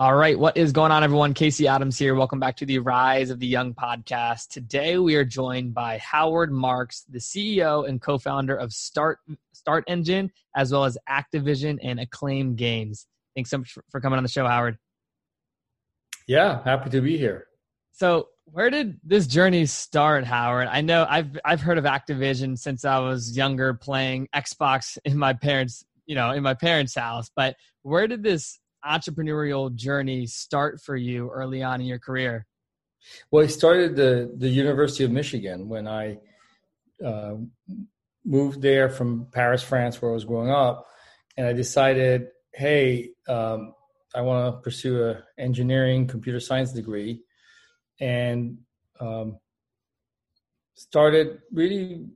All right, what is going on, everyone? Casey Adams here. Welcome back to the Rise of the Young podcast. Today we are joined by Howard Marks, the CEO and co-founder of Start Start Engine, as well as Activision and Acclaim Games. Thanks so much for coming on the show, Howard. Yeah, happy to be here. So, where did this journey start, Howard? I know I've I've heard of Activision since I was younger, playing Xbox in my parents, you know, in my parents' house. But where did this entrepreneurial journey start for you early on in your career? Well, I started the the University of Michigan when I uh, moved there from Paris, France, where I was growing up, and I decided, hey, um, I want to pursue a engineering computer science degree, and um, started really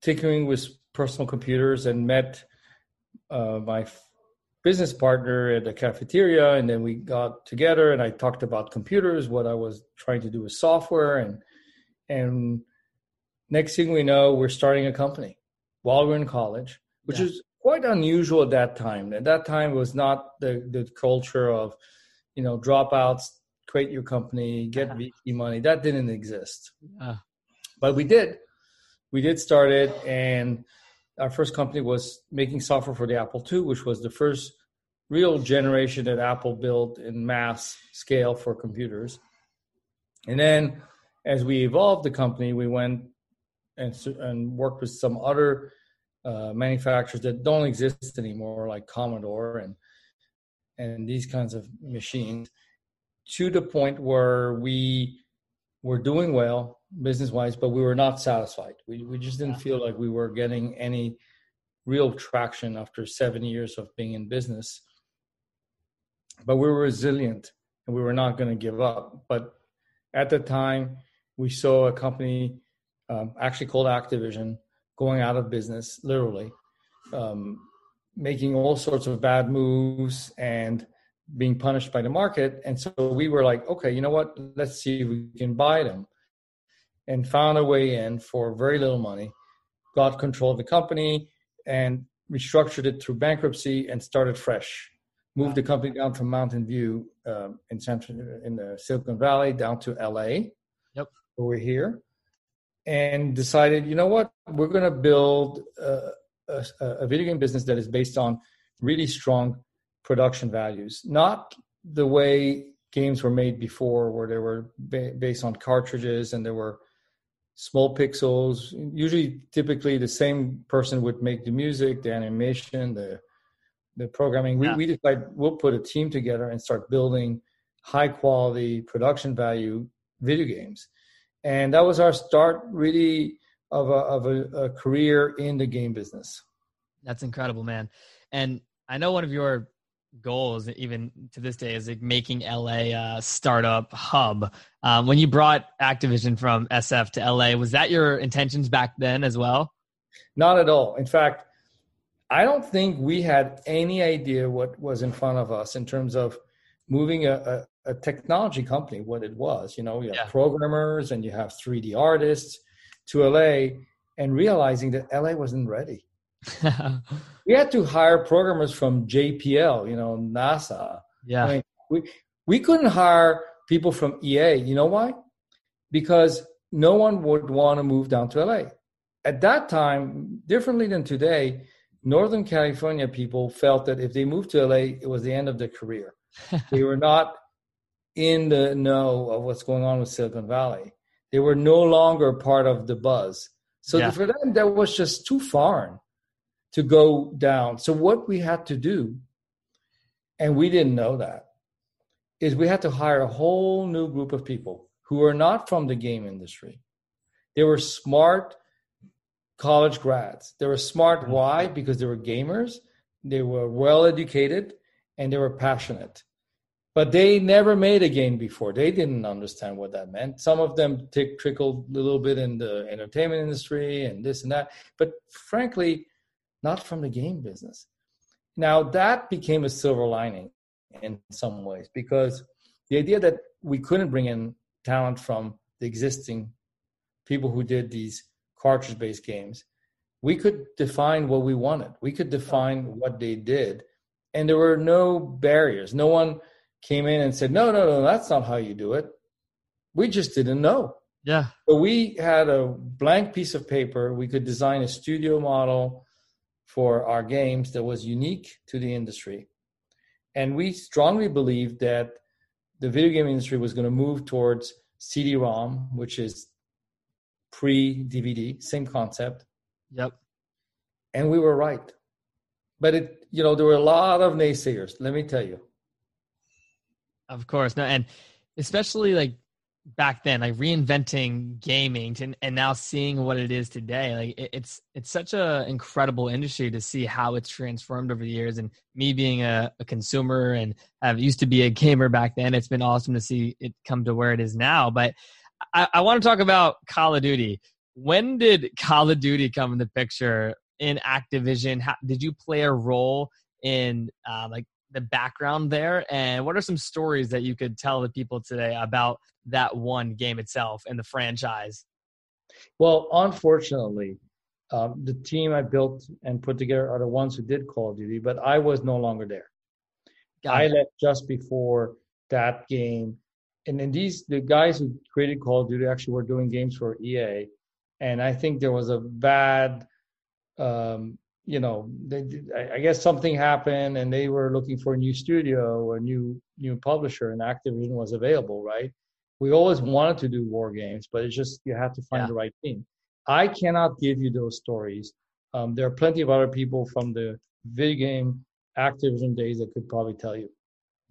tinkering with personal computers and met uh, my business partner at a cafeteria and then we got together and i talked about computers what i was trying to do with software and and next thing we know we're starting a company while we're in college which yeah. is quite unusual at that time at that time was not the the culture of you know dropouts create your company get uh-huh. vc money that didn't exist uh. but we did we did start it and our first company was making software for the Apple II, which was the first real generation that Apple built in mass scale for computers. And then as we evolved the company, we went and, and worked with some other uh, manufacturers that don't exist anymore, like Commodore and and these kinds of machines, to the point where we were doing well business wise, but we were not satisfied. We we just didn't feel like we were getting any real traction after seven years of being in business. But we were resilient and we were not going to give up. But at the time, we saw a company um, actually called Activision going out of business, literally, um, making all sorts of bad moves and being punished by the market. And so we were like, okay, you know what? Let's see if we can buy them and found a way in for very little money, got control of the company and restructured it through bankruptcy and started fresh. Moved the company down from Mountain View um, in central in the Silicon Valley down to LA. Yep, where we're here, and decided, you know what, we're going to build a, a, a video game business that is based on really strong production values, not the way games were made before, where they were ba- based on cartridges and there were small pixels. Usually, typically, the same person would make the music, the animation, the the programming. We yeah. we decide we'll put a team together and start building high quality production value video games, and that was our start really of a of a, a career in the game business. That's incredible, man. And I know one of your goals even to this day is like making LA a startup hub. Um, when you brought Activision from SF to LA, was that your intentions back then as well? Not at all. In fact, I don't think we had any idea what was in front of us in terms of moving a, a, a technology company, what it was. You know, you have yeah. programmers and you have 3D artists to LA and realizing that LA wasn't ready. we had to hire programmers from JPL, you know, NASA. Yeah. I mean, we we couldn't hire people from EA. You know why? Because no one would want to move down to LA. At that time, differently than today, Northern California people felt that if they moved to LA, it was the end of their career. they were not in the know of what's going on with Silicon Valley. They were no longer part of the buzz. So yeah. for them, that was just too foreign to go down. So what we had to do, and we didn't know that, is we had to hire a whole new group of people who are not from the game industry. They were smart college grads. They were smart. Mm-hmm. Why? Because they were gamers, they were well educated, and they were passionate. But they never made a game before. They didn't understand what that meant. Some of them t- trickled a little bit in the entertainment industry and this and that. But frankly, not from the game business. Now, that became a silver lining in some ways because the idea that we couldn't bring in talent from the existing people who did these cartridge based games, we could define what we wanted. We could define what they did. And there were no barriers. No one came in and said, "No, no, no, that's not how you do it." We just didn't know. Yeah. So we had a blank piece of paper. We could design a studio model for our games that was unique to the industry. And we strongly believed that the video game industry was going to move towards CD-ROM, which is pre-DVD, same concept. Yep. And we were right. But it, you know, there were a lot of naysayers, let me tell you. Of course. No, and especially like back then like reinventing gaming and, and now seeing what it is today like it, it's it's such a incredible industry to see how it's transformed over the years. And me being a, a consumer and have used to be a gamer back then it's been awesome to see it come to where it is now. But i, I want to talk about call of duty. When did call of duty come in the picture in activision? How, did you play a role in uh, like the background there and what are some stories that you could tell the people today about that one game itself and the franchise well unfortunately um, the team i built and put together are the ones who did call of duty but i was no longer there Got i it. left just before that game and then these the guys who created call of duty actually were doing games for ea and i think there was a bad um, you know, they, I guess something happened and they were looking for a new studio or a new new publisher, and Activision was available, right? We always wanted to do war games, but it's just you have to find yeah. the right team. I cannot give you those stories. Um, there are plenty of other people from the video game Activision days that could probably tell you.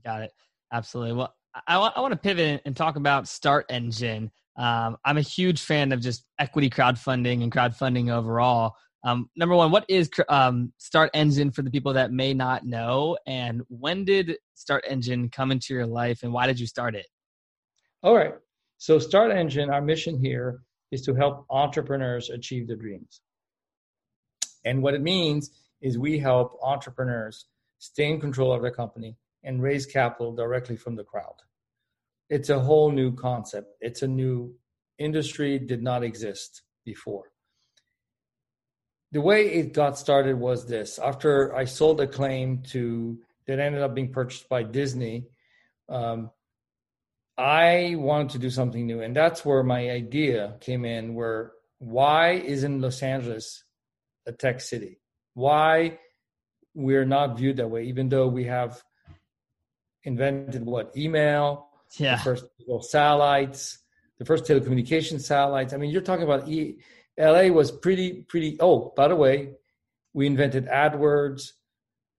Got it. Absolutely. Well, I, I want to pivot and talk about Start Engine. Um, I'm a huge fan of just equity crowdfunding and crowdfunding overall. Um, number one, what is um, Start Engine for the people that may not know? And when did Start Engine come into your life and why did you start it? All right. So, Start Engine, our mission here is to help entrepreneurs achieve their dreams. And what it means is we help entrepreneurs stay in control of their company and raise capital directly from the crowd. It's a whole new concept, it's a new industry, did not exist before the way it got started was this. After i sold Acclaim to that ended up being purchased by disney um, i wanted to do something new. And that's where my idea came in where why isn't los angeles a tech city? Why we're not viewed that way even though we have invented what? Email yeah. the first satellites the first telecommunication satellites. I mean you're talking about e- LA was pretty pretty. Oh, by the way, we invented AdWords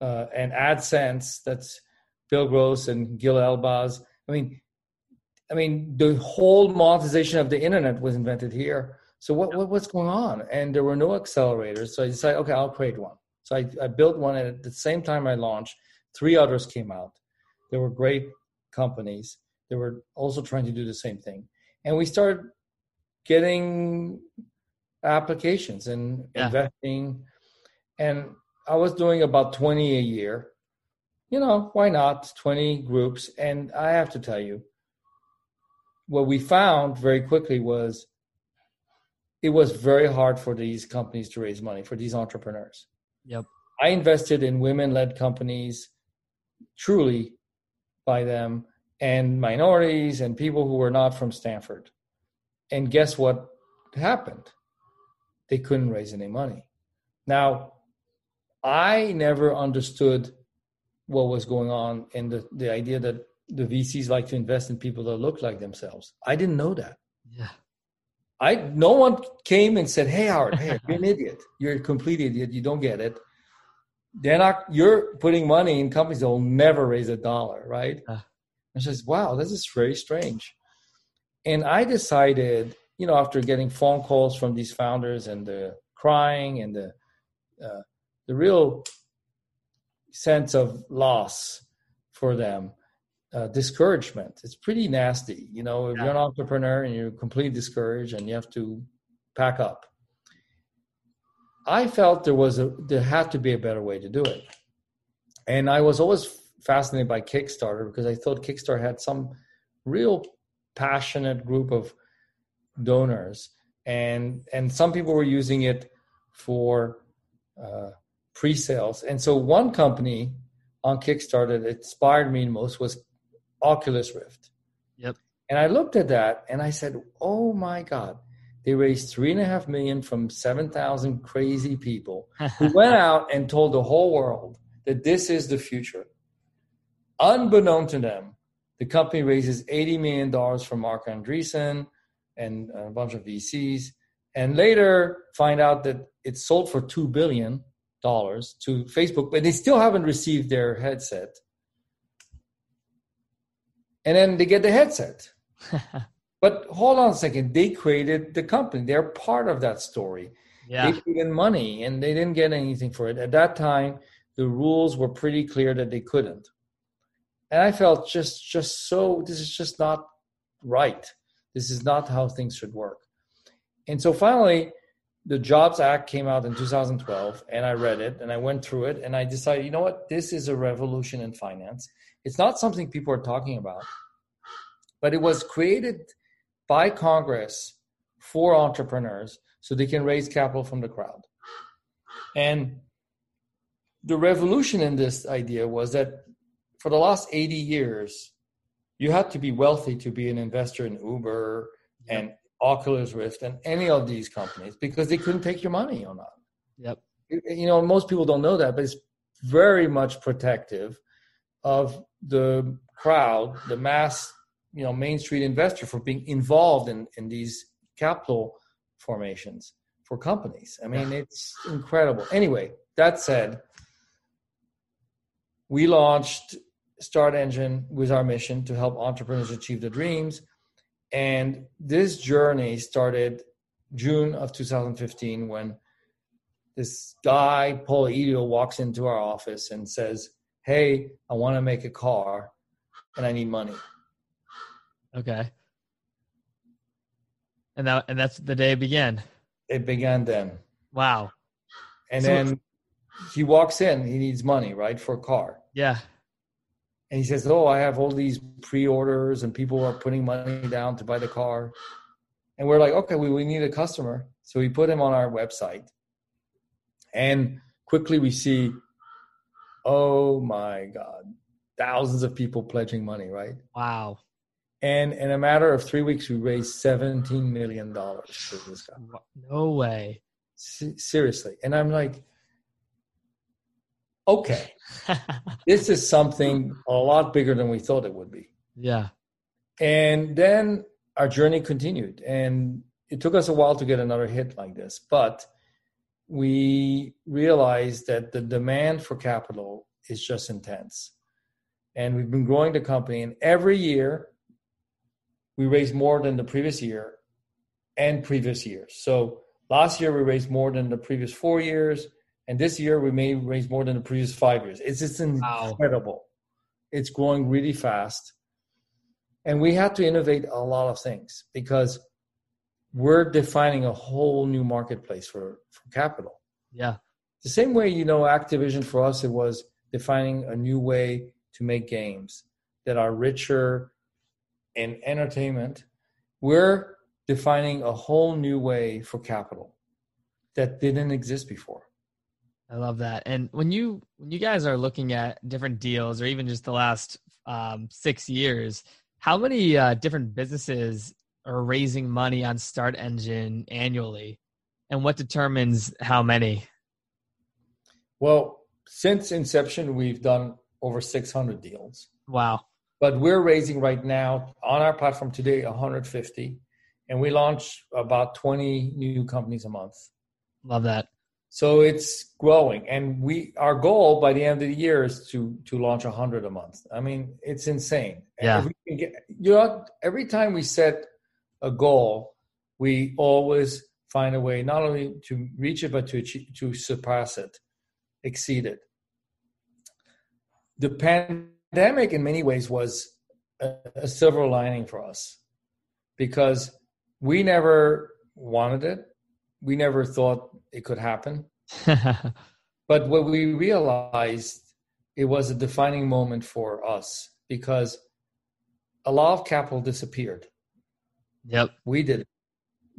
uh, and AdSense. That's Bill Gross and Gil Elbaz. I mean, I mean, the whole monetization of the internet was invented here. So what, what what's going on? And there were no accelerators. So I decided, okay, I'll create one. So I, I built one, and at the same time I launched, three others came out. They were great companies. They were also trying to do the same thing, and we started getting applications and yeah. investing. And I was doing about 20 a year. You know, why not? 20 groups. And I have to tell you, what we found very quickly was it was very hard for these companies to raise money, for these entrepreneurs. Yep. I invested in women led companies truly by them and minorities and people who were not from Stanford. And guess what happened? They couldn't raise any money. Now, I never understood what was going on in the, the idea that the VCs like to invest in people that look like themselves. I didn't know that. Yeah. I no one came and said, Hey Howard, hey, you're an idiot. You're a complete idiot. You don't get it. They're not you're putting money in companies that will never raise a dollar, right? Uh. I says, Wow, this is very strange. And I decided you know, after getting phone calls from these founders and the crying and the uh, the real sense of loss for them, uh, discouragement. It's pretty nasty, you know. If yeah. you're an entrepreneur and you're completely discouraged and you have to pack up, I felt there was a there had to be a better way to do it, and I was always fascinated by Kickstarter because I thought Kickstarter had some real passionate group of donors and and some people were using it for uh, pre-sales and so one company on kickstarter that inspired me most was Oculus Rift. Yep. And I looked at that and I said, "Oh my God!" They raised three and a half million from seven thousand crazy people who went out and told the whole world that this is the future. Unbeknown to them, the company raises eighty million dollars from Marc Andreessen and a bunch of VCs, and later find out that it's sold for two billion dollars to Facebook, but they still haven't received their headset. And then they get the headset. but hold on a second, they created the company. They're part of that story. Yeah. They put in money and they didn't get anything for it. At that time, the rules were pretty clear that they couldn't. And I felt just just so this is just not right. This is not how things should work. And so finally, the Jobs Act came out in 2012, and I read it and I went through it, and I decided, you know what, this is a revolution in finance. It's not something people are talking about, but it was created by Congress for entrepreneurs so they can raise capital from the crowd. And the revolution in this idea was that for the last 80 years, you had to be wealthy to be an investor in Uber and Oculus Rift and any of these companies because they couldn't take your money or not. Yep. You know, most people don't know that, but it's very much protective of the crowd, the mass, you know, Main Street investor for being involved in, in these capital formations for companies. I mean, yeah. it's incredible. Anyway, that said, we launched Start Engine with our mission to help entrepreneurs achieve their dreams. And this journey started June of 2015 when this guy, Paul Elio, walks into our office and says, Hey, I want to make a car and I need money. Okay. And that and that's the day it began. It began then. Wow. And so then he walks in, he needs money, right, for a car. Yeah and he says, "Oh, I have all these pre-orders, and people are putting money down to buy the car." And we're like, "Okay, we, we need a customer." So we put him on our website, and quickly we see, oh my god, thousands of people pledging money, right? Wow. And in a matter of three weeks, we raised seventeen million dollars for this guy. No way. S- seriously, and I'm like, okay, this is something a lot bigger than we thought it would be. Yeah. And then our journey continued. And it took us a while to get another hit like this. But we realized that the demand for capital is just intense. And we've been growing the company. And every year, we raise more than the previous year and previous years. So last year, we raised more than the previous four years and this year we may raise more than the previous five years. It's just incredible. Wow. It's growing really fast. And we have to innovate a lot of things because we're defining a whole new marketplace for, for capital. Yeah. The same way, you know, Activision for us, it was defining a new way to make games that are richer in entertainment. We're defining a whole new way for capital that didn't exist before. I love that. And when you when you guys are looking at different deals, or even just the last um, six years, how many uh, different businesses are raising money on Start Engine annually, and what determines how many? Well, since inception, we've done over 600 deals. Wow! But we're raising right now on our platform today 150, and we launch about 20 new companies a month. Love that. So it's growing, and we our goal by the end of the year is to to launch hundred a month. I mean, it's insane. Yeah. Get, you know, every time we set a goal, we always find a way not only to reach it but to achieve, to surpass it, exceed it. The pandemic, in many ways, was a, a silver lining for us because we never wanted it. We never thought it could happen. but what we realized, it was a defining moment for us because a lot of capital disappeared. Yep. We did.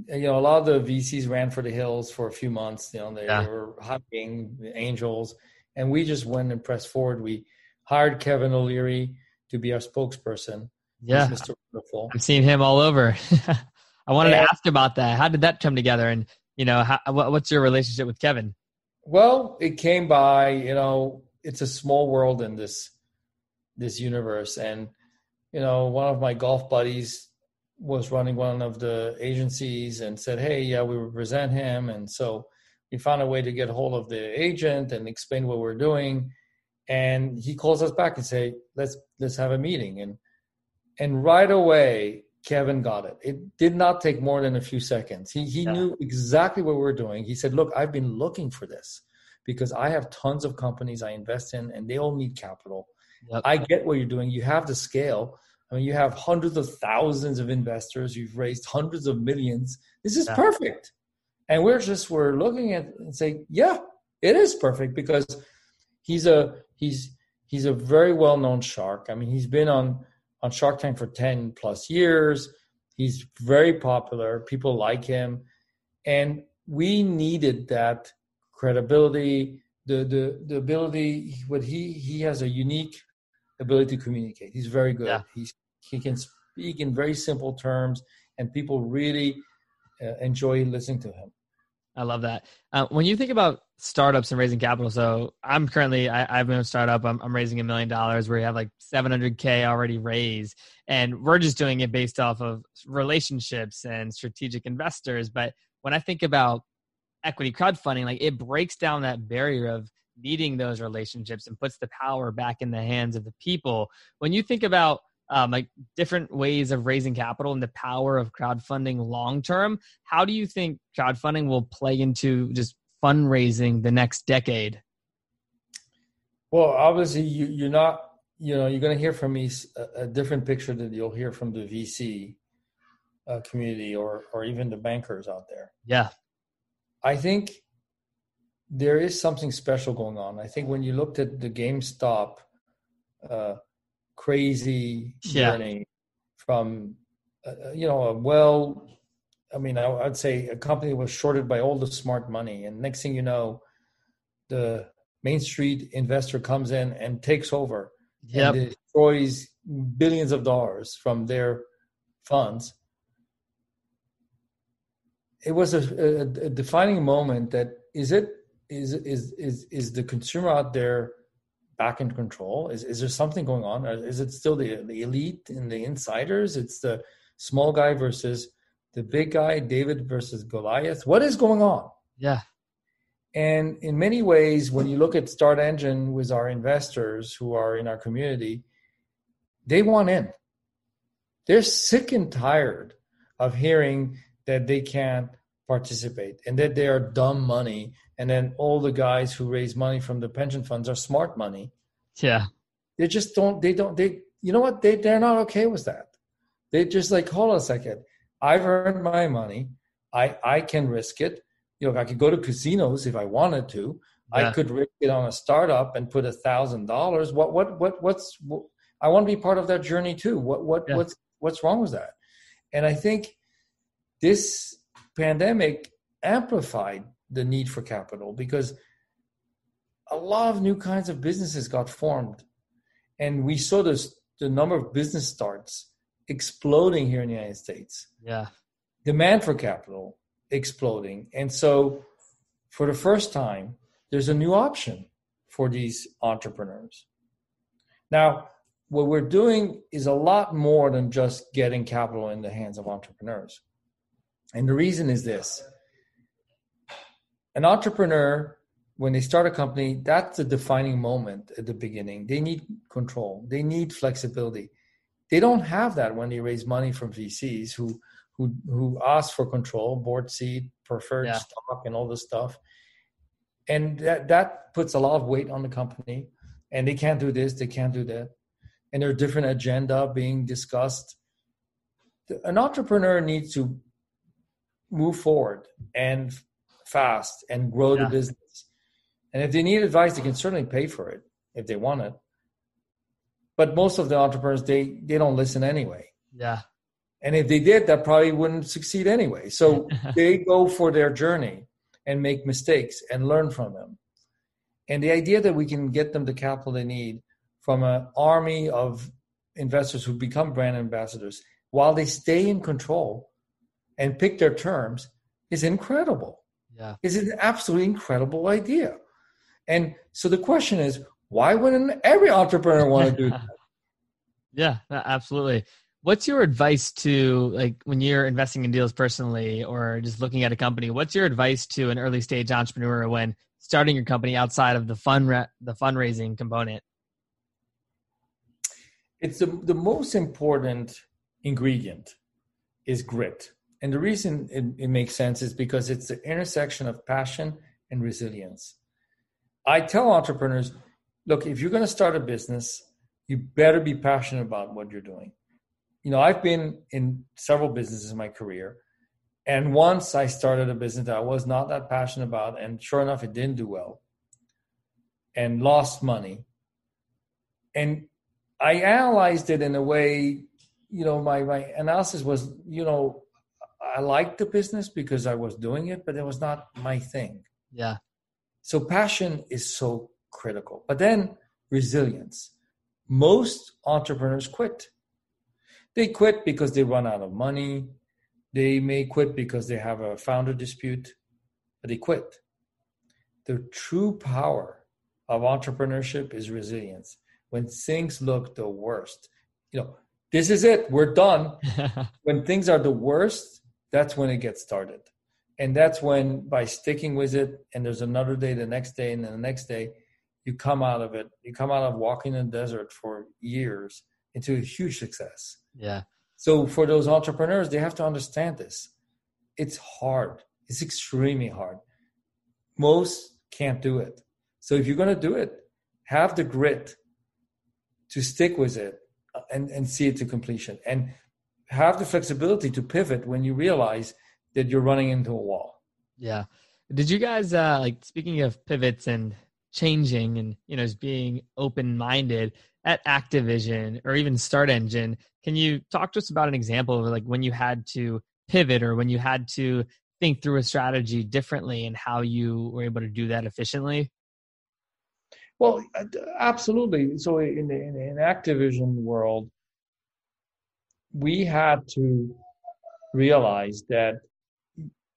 You know, a lot of the VCs ran for the hills for a few months. You know, they, yeah. were hugging the angels, and we just went and pressed forward. We hired Kevin O'Leary to be our spokesperson. Yeah, Mr. Wonderful. I'm seeing him all over. I wanted and, to ask about that. How did that come together? And you know, how, what's your relationship with Kevin? Well, it came by. You know, it's a small world in this this universe, and you know, one of my golf buddies was running one of the agencies and said, "Hey, yeah, we represent him," and so we found a way to get hold of the agent and explain what we're doing. And he calls us back and say, "Let's let's have a meeting." And and right away, Kevin got it. It did not take more than a few seconds. He he yeah. knew exactly what we were doing. He said, "Look, I've been looking for this because I have tons of companies I invest in, and they all need capital. Yep. I get what you're doing. You have the scale. I mean, you have hundreds of thousands of investors. You've raised hundreds of millions. This is yeah. perfect." And we're just we're looking at and saying, "Yeah, it is perfect because he's a he's he's a very well known shark. I mean, he's been on." On Shark Tank for 10 plus years. He's very popular. People like him. And we needed that credibility, the the the ability what he he has a unique ability to communicate. He's very good. Yeah. He's he can speak in very simple terms and people really uh, enjoy listening to him. I love that. Uh, when you think about startups and raising capital, so I'm currently I, have been a startup. I'm, I'm raising a million dollars. We have like 700k already raised, and we're just doing it based off of relationships and strategic investors. But when I think about equity crowdfunding, like it breaks down that barrier of needing those relationships and puts the power back in the hands of the people. When you think about um, like different ways of raising capital and the power of crowdfunding long term. How do you think crowdfunding will play into just fundraising the next decade? Well, obviously, you, you're not, you know, you're going to hear from me a, a, different picture that you'll hear from the VC uh, community or or even the bankers out there. Yeah, I think there is something special going on. I think when you looked at the GameStop uh, crazy yeah. journey from uh, uh, you know a well i mean I, i'd say a company was shorted by all the smart money and next thing you know the main street investor comes in and takes over yep. and destroys billions of dollars from their funds it was a, a, a defining moment that is it is is is is the consumer out there back in control? Is is there something going on? Is it still the the elite and the insiders? It's the small guy versus the big guy, David versus Goliath. What is going on? Yeah. And in many ways, when you look at Start Engine with our investors who are in our community, they want in. They're sick and tired of hearing that they can't participate and that they are dumb money and then all the guys who raise money from the pension funds are smart money yeah they just don't they don't they you know what they they're not okay with that they just like hold on a second i've earned my money. I i can risk it. You know i could go to casinos if i wanted to. Yeah. i could risk it on a startup and put a thousand dollars. What what what what's what, i want to be part of that journey too. What what yeah. what's what's wrong with that? And i think this pandemic amplified the need for capital because a lot of new kinds of businesses got formed. And we saw this the number of business starts exploding here in the united states. Yeah. Demand for capital exploding. And so for the first time there's a new option for these entrepreneurs. Now what we're doing is a lot more than just getting capital in the hands of entrepreneurs. And the reason is this. An entrepreneur, when they start a company, that's a defining moment at the beginning. They need control, they need flexibility. They don't have that when they raise money from VCs who who who ask for control, board seat, preferred yeah. stock, and all this stuff. And that that puts a lot of weight on the company. And they can't do this, they can't do that. And there's different agenda being discussed. An entrepreneur needs to move forward and fast and grow yeah. the business. And if they need advice, they can certainly pay for it if they want it. But most of the entrepreneurs, they they don't listen anyway. Yeah. And if they did, that probably wouldn't succeed anyway. So they go for their journey and make mistakes and learn from them. And the idea that we can get them the capital they need from an army of investors who become brand ambassadors while they stay in control and pick their terms is incredible. Yeah. It's an absolutely incredible idea. And so the question is, why wouldn't every entrepreneur want to do that? yeah, absolutely. What's your advice to like when you're investing in deals personally or just looking at a company? What's your advice to an early stage entrepreneur when starting your company outside of the fund the fundraising component? It's the, the most important ingredient is grit. And the reason it, it makes sense is because it's the intersection of passion and resilience. I tell entrepreneurs, look, if you're going to start a business, you better be passionate about what you're doing. You know, I've been in several businesses in my career. And once I started a business that I was not that passionate about, and sure enough, it didn't do well and lost money. And I analyzed it in a way, you know, my, my analysis was, you know, I liked the business because I was doing it, but it was not my thing. Yeah. So passion is so critical. But then resilience. Most entrepreneurs quit. They quit because they run out of money. They may quit because they have a founder dispute, but they quit. The true power of entrepreneurship is resilience. When things look the worst, you know, this is it, we're done. when things are the worst, that's when it gets started and that's when by sticking with it and there's another day the next day and then the next day you come out of it you come out of walking in the desert for years into a huge success. Yeah. So for those entrepreneurs they have to understand this. It's hard. It's extremely hard. Most can't do it. So if you're going to do it have the grit to stick with it and, and see it to completion. And have the flexibility to pivot when you realize that you're running into a wall. Yeah. Did you guys uh like speaking of pivots and changing and you know being open minded at Activision or even Start Engine? Can you talk to us about an example of like when you had to pivot or when you had to think through a strategy differently and how you were able to do that efficiently? Well, uh, absolutely. So in the in, in Activision world, we had to realize that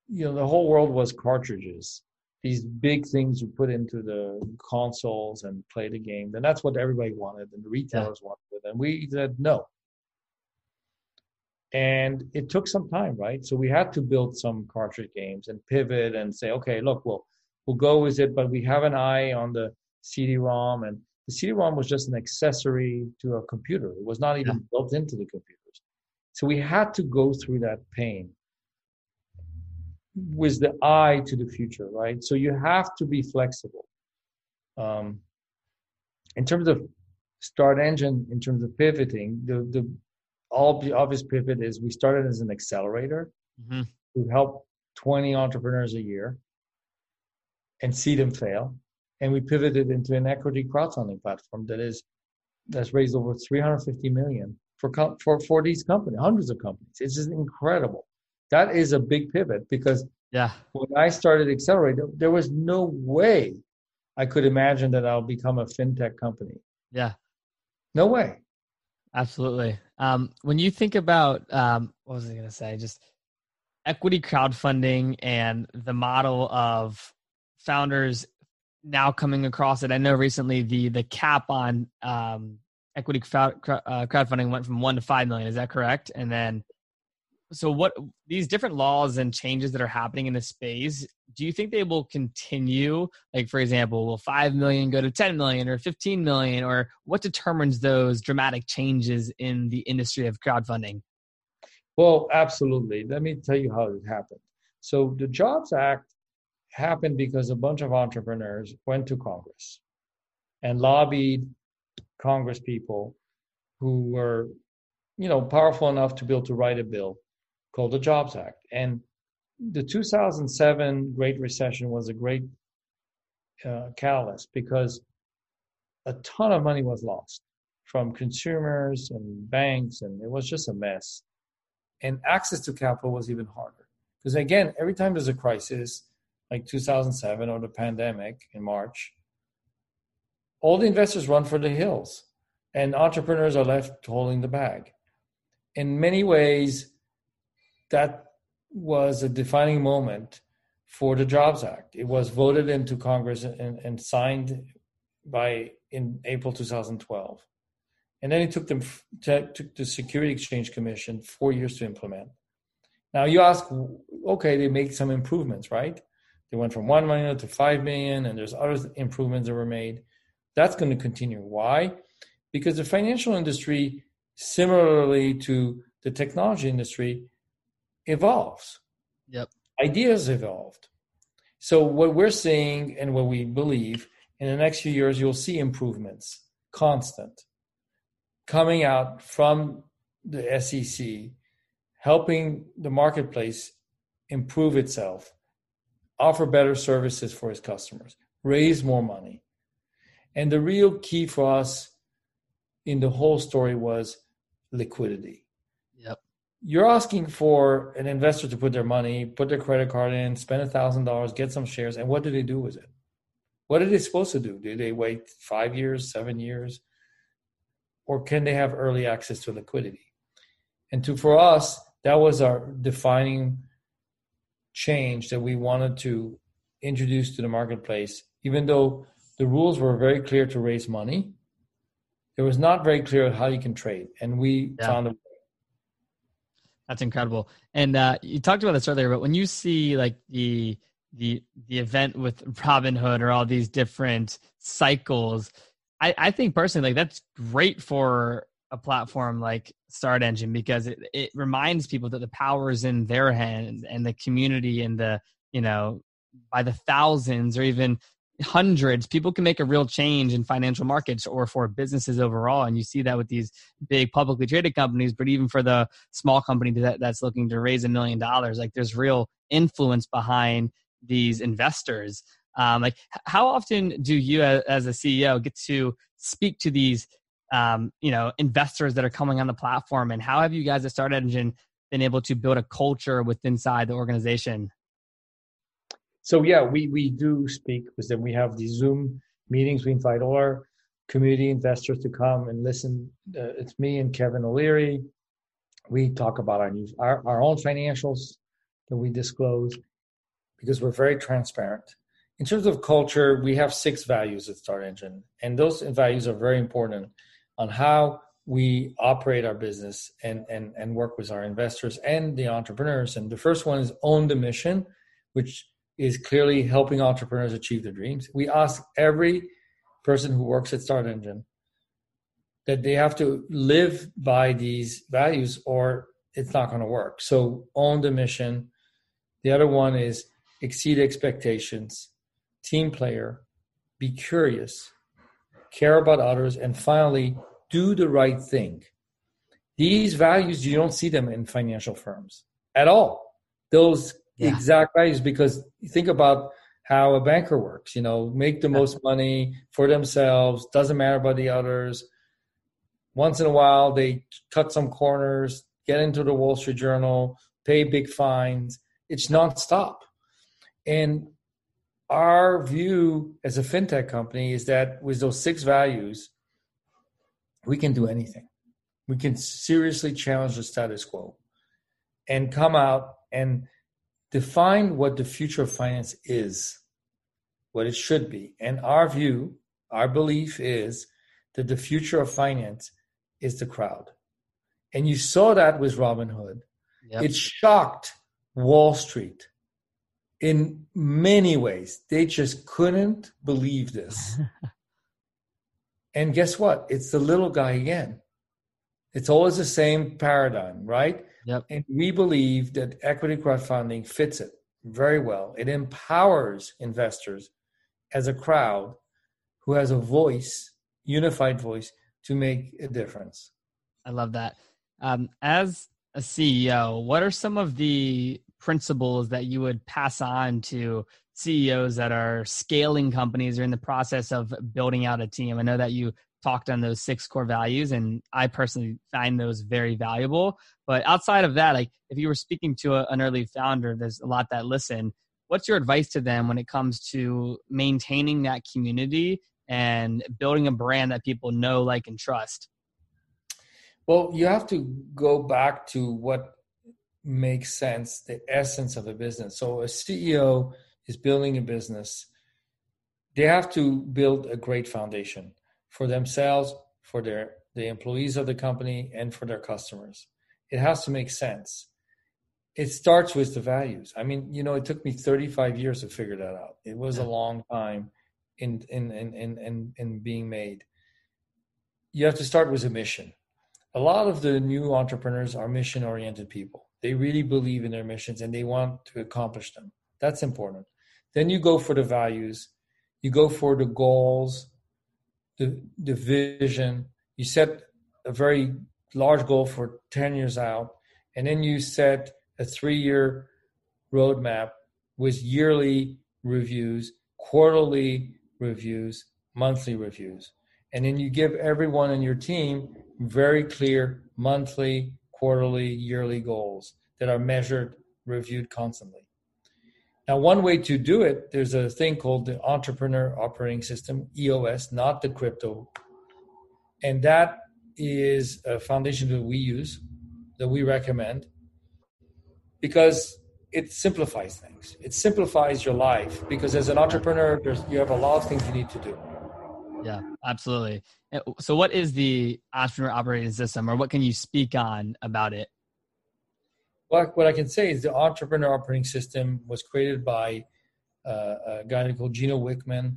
you know the whole world was cartridges these big things you put into the consoles and play the game and that's what everybody wanted and the retailers yeah. wanted. And we said no. And it took some time right? So we had to build some cartridge games and pivot and say okay look we'll we'll go with it but we have an eye on the cd-rom and the cd-rom was just an accessory to a computer. It was not even yeah. built into the computers. So we had to go through that pain with the eye to the future, right? So you have to be flexible. Um, in terms of start engine, in terms of pivoting, the the all the obvious pivot is we started as an accelerator mm-hmm. to help 20 entrepreneurs a year and see them fail. And we pivoted into an equity crowdfunding platform that is that's raised over 350 million for for for these companies, hundreds of companies. It's just incredible that is a big pivot because yeah. when i started accelerate there was no way i could imagine that i'll become a fintech company. Yeah. No way. Absolutely. Um, when you think about um, what was i going to say? Just equity crowdfunding and the model of founders now coming across it. I know recently the the cap on um, equity crowd, uh, crowdfunding went from one to five million. Is that correct? And then so what these different laws and changes that are happening in the space do you think they will continue? Like for example will 5 million go to 10 million or 15 million or what determines those dramatic changes in the industry of crowdfunding? Well absolutely. Let me tell you how it happened. So the jobs act happened because a bunch of entrepreneurs went to congress and lobbied congress people who were you know powerful enough to be able to write a bill called the Jobs Act. And the 2007 Great Recession was a great uh, catalyst because a ton of money was lost from consumers and banks, and it was just a mess. And access to capital was even harder. Because again, every time there's a crisis, like 2007 or the pandemic in March, all the investors run for the hills. and entrepreneurs are left holding the bag. In many ways, that was a defining moment for the Jobs Act. It was voted into Congress and, and signed by in April 2012, and then it took them to, took the Security Exchange Commission four years to implement. Now you ask, okay, they make some improvements, right? They went from one million to five million, and there's other improvements that were made. That's going to continue. Why? Because the financial industry, similarly to the technology industry, evolves. Yep. Ideas evolved. So what we're seeing and what we believe in the next few years, you'll see improvements, constant, coming out from the SEC, helping the marketplace improve itself, offer better services for its customers, raise more money. And the real key for us in the whole story was liquidity. You're asking for an investor to put their money, put their credit card in, spend a thousand dollars, get some shares, and what do they do with it? What are they supposed to do? Do they wait five years, seven years? Or can they have early access to liquidity? And to for us, that was our defining change that we wanted to introduce to the marketplace, even though the rules were very clear to raise money. It was not very clear how you can trade, and we yeah. found a way. That's incredible. And uh, you talked about this earlier, but when you see like the the the event with Robinhood or all these different cycles, I, I think personally like that's great for a platform like Start Engine because it, it reminds people that the power is in their hands and the community and the you know by the thousands or even hundreds people can make a real change in financial markets or for businesses overall. And you see that with these big publicly traded companies but even for the small company that, that's looking to raise a million dollars like there's real influence behind these investors. Um, like how often do you as a ceo get to speak to these um, you know investors that are coming on the platform? And how have you guys at start engine been able to build a culture within inside the organization so yeah we we do speak because then we have these zoom meetings. We invite all our community investors to come and listen. Uh, it's me and kevin o'leary. We talk about our news our, our own financials that we disclose because we're very transparent. In terms of culture we have six values at start engine and those values are very important on how we operate our business and, and, and work with our investors and the entrepreneurs. And the first one is own the mission, which is clearly helping entrepreneurs achieve their dreams. We ask every person who works at Start Engine that they have to live by these values or it's not going to work. So own the mission. The other one is exceed expectations, team player, be curious, care about others, and finally, do the right thing. These values, you don't see them in financial firms at all. Those yeah. exact values, because think about how a banker works, you know, make the yeah. most money for themselves, doesn't matter about the others. Once in a while, they cut some corners, get into the Wall Street Journal, pay big fines. It's nonstop. And our view as a fintech company is that with those six values, we can do anything. We can seriously challenge the status quo and come out and define what the future of finance is, what it should be. And our view, our belief is that the future of finance is the crowd. And you saw that with Robinhood. Yep. It shocked Wall Street in many ways. They just couldn't believe this. and guess what? It's the little guy again. It's always the same paradigm, right? Yep. And we believe that equity crowdfunding fits it very well. It empowers investors as a crowd who has a voice, unified voice, to make a difference. I love that. Um, as a CEO, what are some of the principles that you would pass on to CEOs that are scaling companies or in the process of building out a team? I know that you talked on those six core values, and I personally find those very valuable. But outside of that, like if you were speaking to a, an early founder, there's a lot that listen. What's your advice to them when it comes to maintaining that community and building a brand that people know, like, and trust? Well, you have to go back to what makes sense, the essence of a business. So, a CEO is building a business, they have to build a great foundation for themselves, for their the employees of the company, and for their customers. It has to make sense. It starts with the values. I mean, you know, it took me 35 years to figure that out. It was a long time in in in in in, in being made. You have to start with a mission a lot of the new entrepreneurs are mission oriented people. They really believe in their missions and they want to accomplish them. That's important. Then you go for the values, you go for the goals, the, the vision. You set a very large goal for 10 years out, and then you set a three year roadmap with yearly reviews, quarterly reviews, monthly reviews. And then you give everyone in your team very clear monthly, quarterly, yearly goals that are measured, reviewed constantly. Now, one way to do it, there's a thing called the Entrepreneur Operating System, EOS, not the crypto. And that is a foundation that we use, that we recommend, because it simplifies things. It simplifies your life because as an entrepreneur, you have a lot of things you need to do. Yeah, absolutely. So, what is the entrepreneur operating system, or what can you speak on about it? Well, what I can say is the entrepreneur operating system was created by uh, a guy called Gino Wickman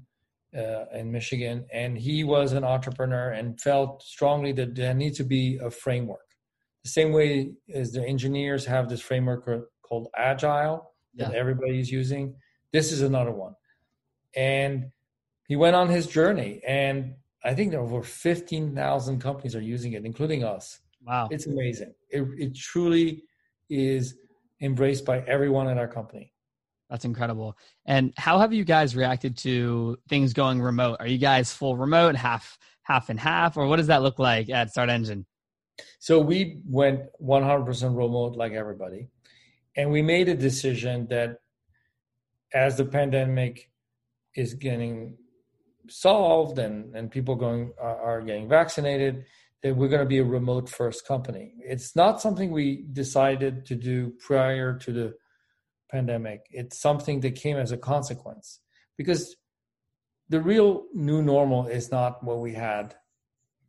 uh, in Michigan, and he was an entrepreneur and felt strongly that there needs to be a framework. The same way as the engineers have this framework called Agile that yeah. everybody's using, this is another one. And he went on his journey and i think over 15000 companies are using it including us wow it's amazing it, it truly is embraced by everyone in our company. That's incredible. And how have you guys reacted to things going remote? Are you guys full remote half half and half or what does that look like at StartEngine? So we went 100% remote like everybody and we made a decision that as the pandemic is getting solved and, and people going are, are getting vaccinated, that we're going to be a remote first company. It's not something we decided to do prior to the pandemic. It's something that came as a consequence because the real new normal is not what we had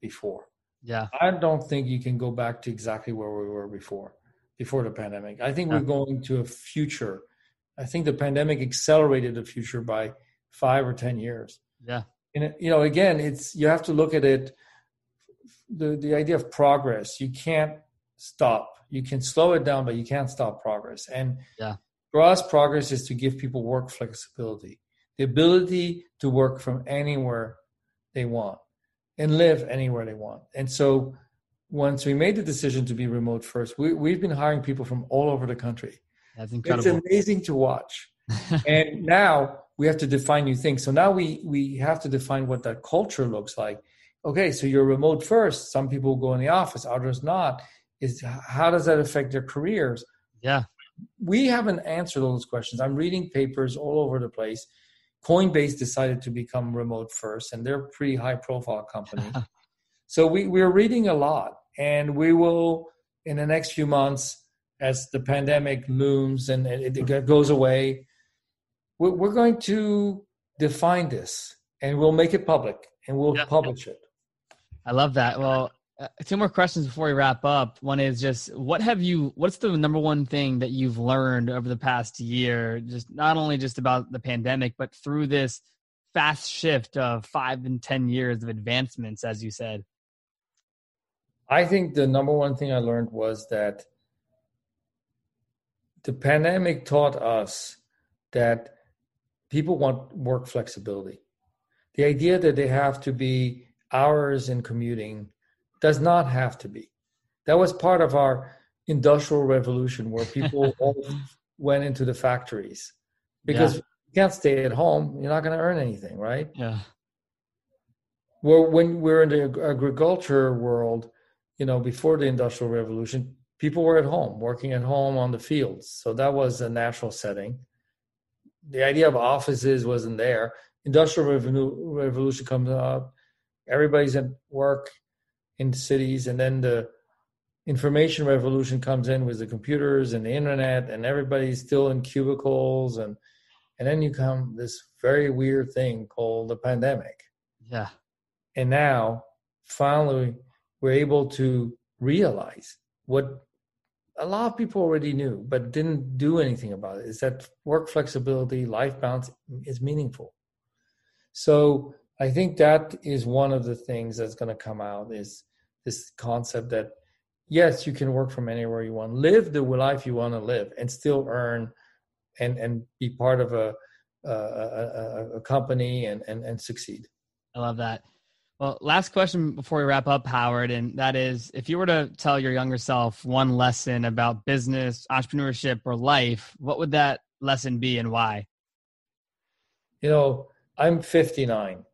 before. Yeah. I don't think you can go back to exactly where we were before, before the pandemic. I think yeah. we're going to a future. I think the pandemic accelerated the future by five or 10 years. Yeah. And you know, again, it's you have to look at it the the idea of progress. You can't stop. You can slow it down, but you can't stop progress. And yeah. for us, progress is to give people work flexibility, the ability to work from anywhere they want and live anywhere they want. And so once we made the decision to be remote first, we, we've been hiring people from all over the country. That's incredible. It's amazing to watch. and now we have to define new things. So now we we have to define what that culture looks like. Okay, so you're remote first. Some people go in the office, others not. Is how does that affect their careers? Yeah. We haven't answered all those questions. I'm reading papers all over the place. Coinbase decided to become remote first, and they're a pretty high profile company. so we, we're reading a lot, and we will, in the next few months, as the pandemic looms and it, it goes away, we're going to define this and we'll make it public and we'll yeah. publish it. I love that. Well, uh, two more questions before we wrap up. One is just what have you, what's the number one thing that you've learned over the past year, just not only just about the pandemic, but through this fast shift of five and 10 years of advancements, as you said? I think the number one thing I learned was that the pandemic taught us that people want work flexibility. The idea that they have to be hours in commuting does not have to be. That was part of our industrial revolution where people all went into the factories because yeah. you can't stay at home, you're not going to earn anything, right? Yeah. Well, when we're in the agriculture world, you know, before the industrial revolution, people were at home, working at home on the fields. So that was a natural setting the idea of offices wasn't there. industrial revolution comes up, everybody's at work in cities, and then the information revolution comes in with the computers and the internet, and everybody's still in cubicles, and and then you come this very weird thing called the pandemic. Yeah, and now finally we're able to realize what a lot of people already knew but didn't do anything about it is that work flexibility life balance is meaningful so i think that is one of the things that's going to come out is this concept that yes you can work from anywhere you want. Live the life you want to live and still earn and and be part of a a, a, a company and, and and succeed. I love that. Well, last question before we wrap up, Howard, and that is if you were to tell your younger self one lesson about business, entrepreneurship, or life, what would that lesson be and why? You know, I'm 59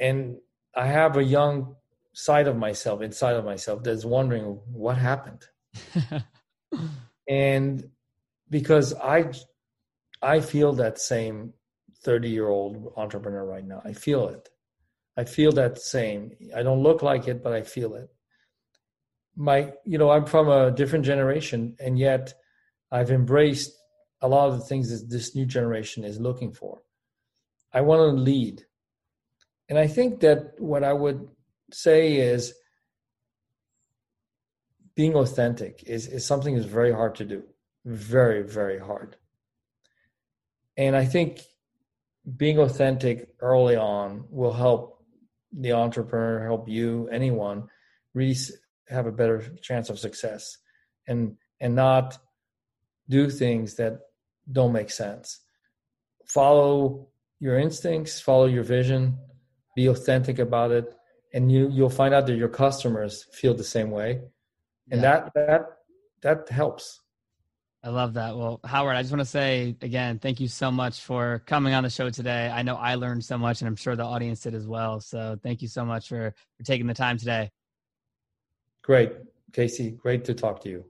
and I have a young side of myself, inside of myself, that's wondering what happened. and because I, I feel that same 30 year old entrepreneur right now. I feel it I feel that same. I don't look like it, but I feel it. My, you know, I'm from a different generation, and yet I've embraced a lot of the things that this new generation is looking for. I want to lead. And I think that what I would say is being authentic is, is something that's very hard to do. Very, very hard. And I think being authentic early on will help the entrepreneur, help you, anyone, really have a better chance of success, and and not do things that don't make sense. Follow your instincts, follow your vision, be authentic about it, and you you'll find out that your customers feel the same way, and yeah. that that that helps. I love that. Well, Howard, I just want to say again, thank you so much for coming on the show today. I know I learned so much and I'm sure the audience did as well. So thank you so much for, for taking the time today. Great. Casey, great to talk to you.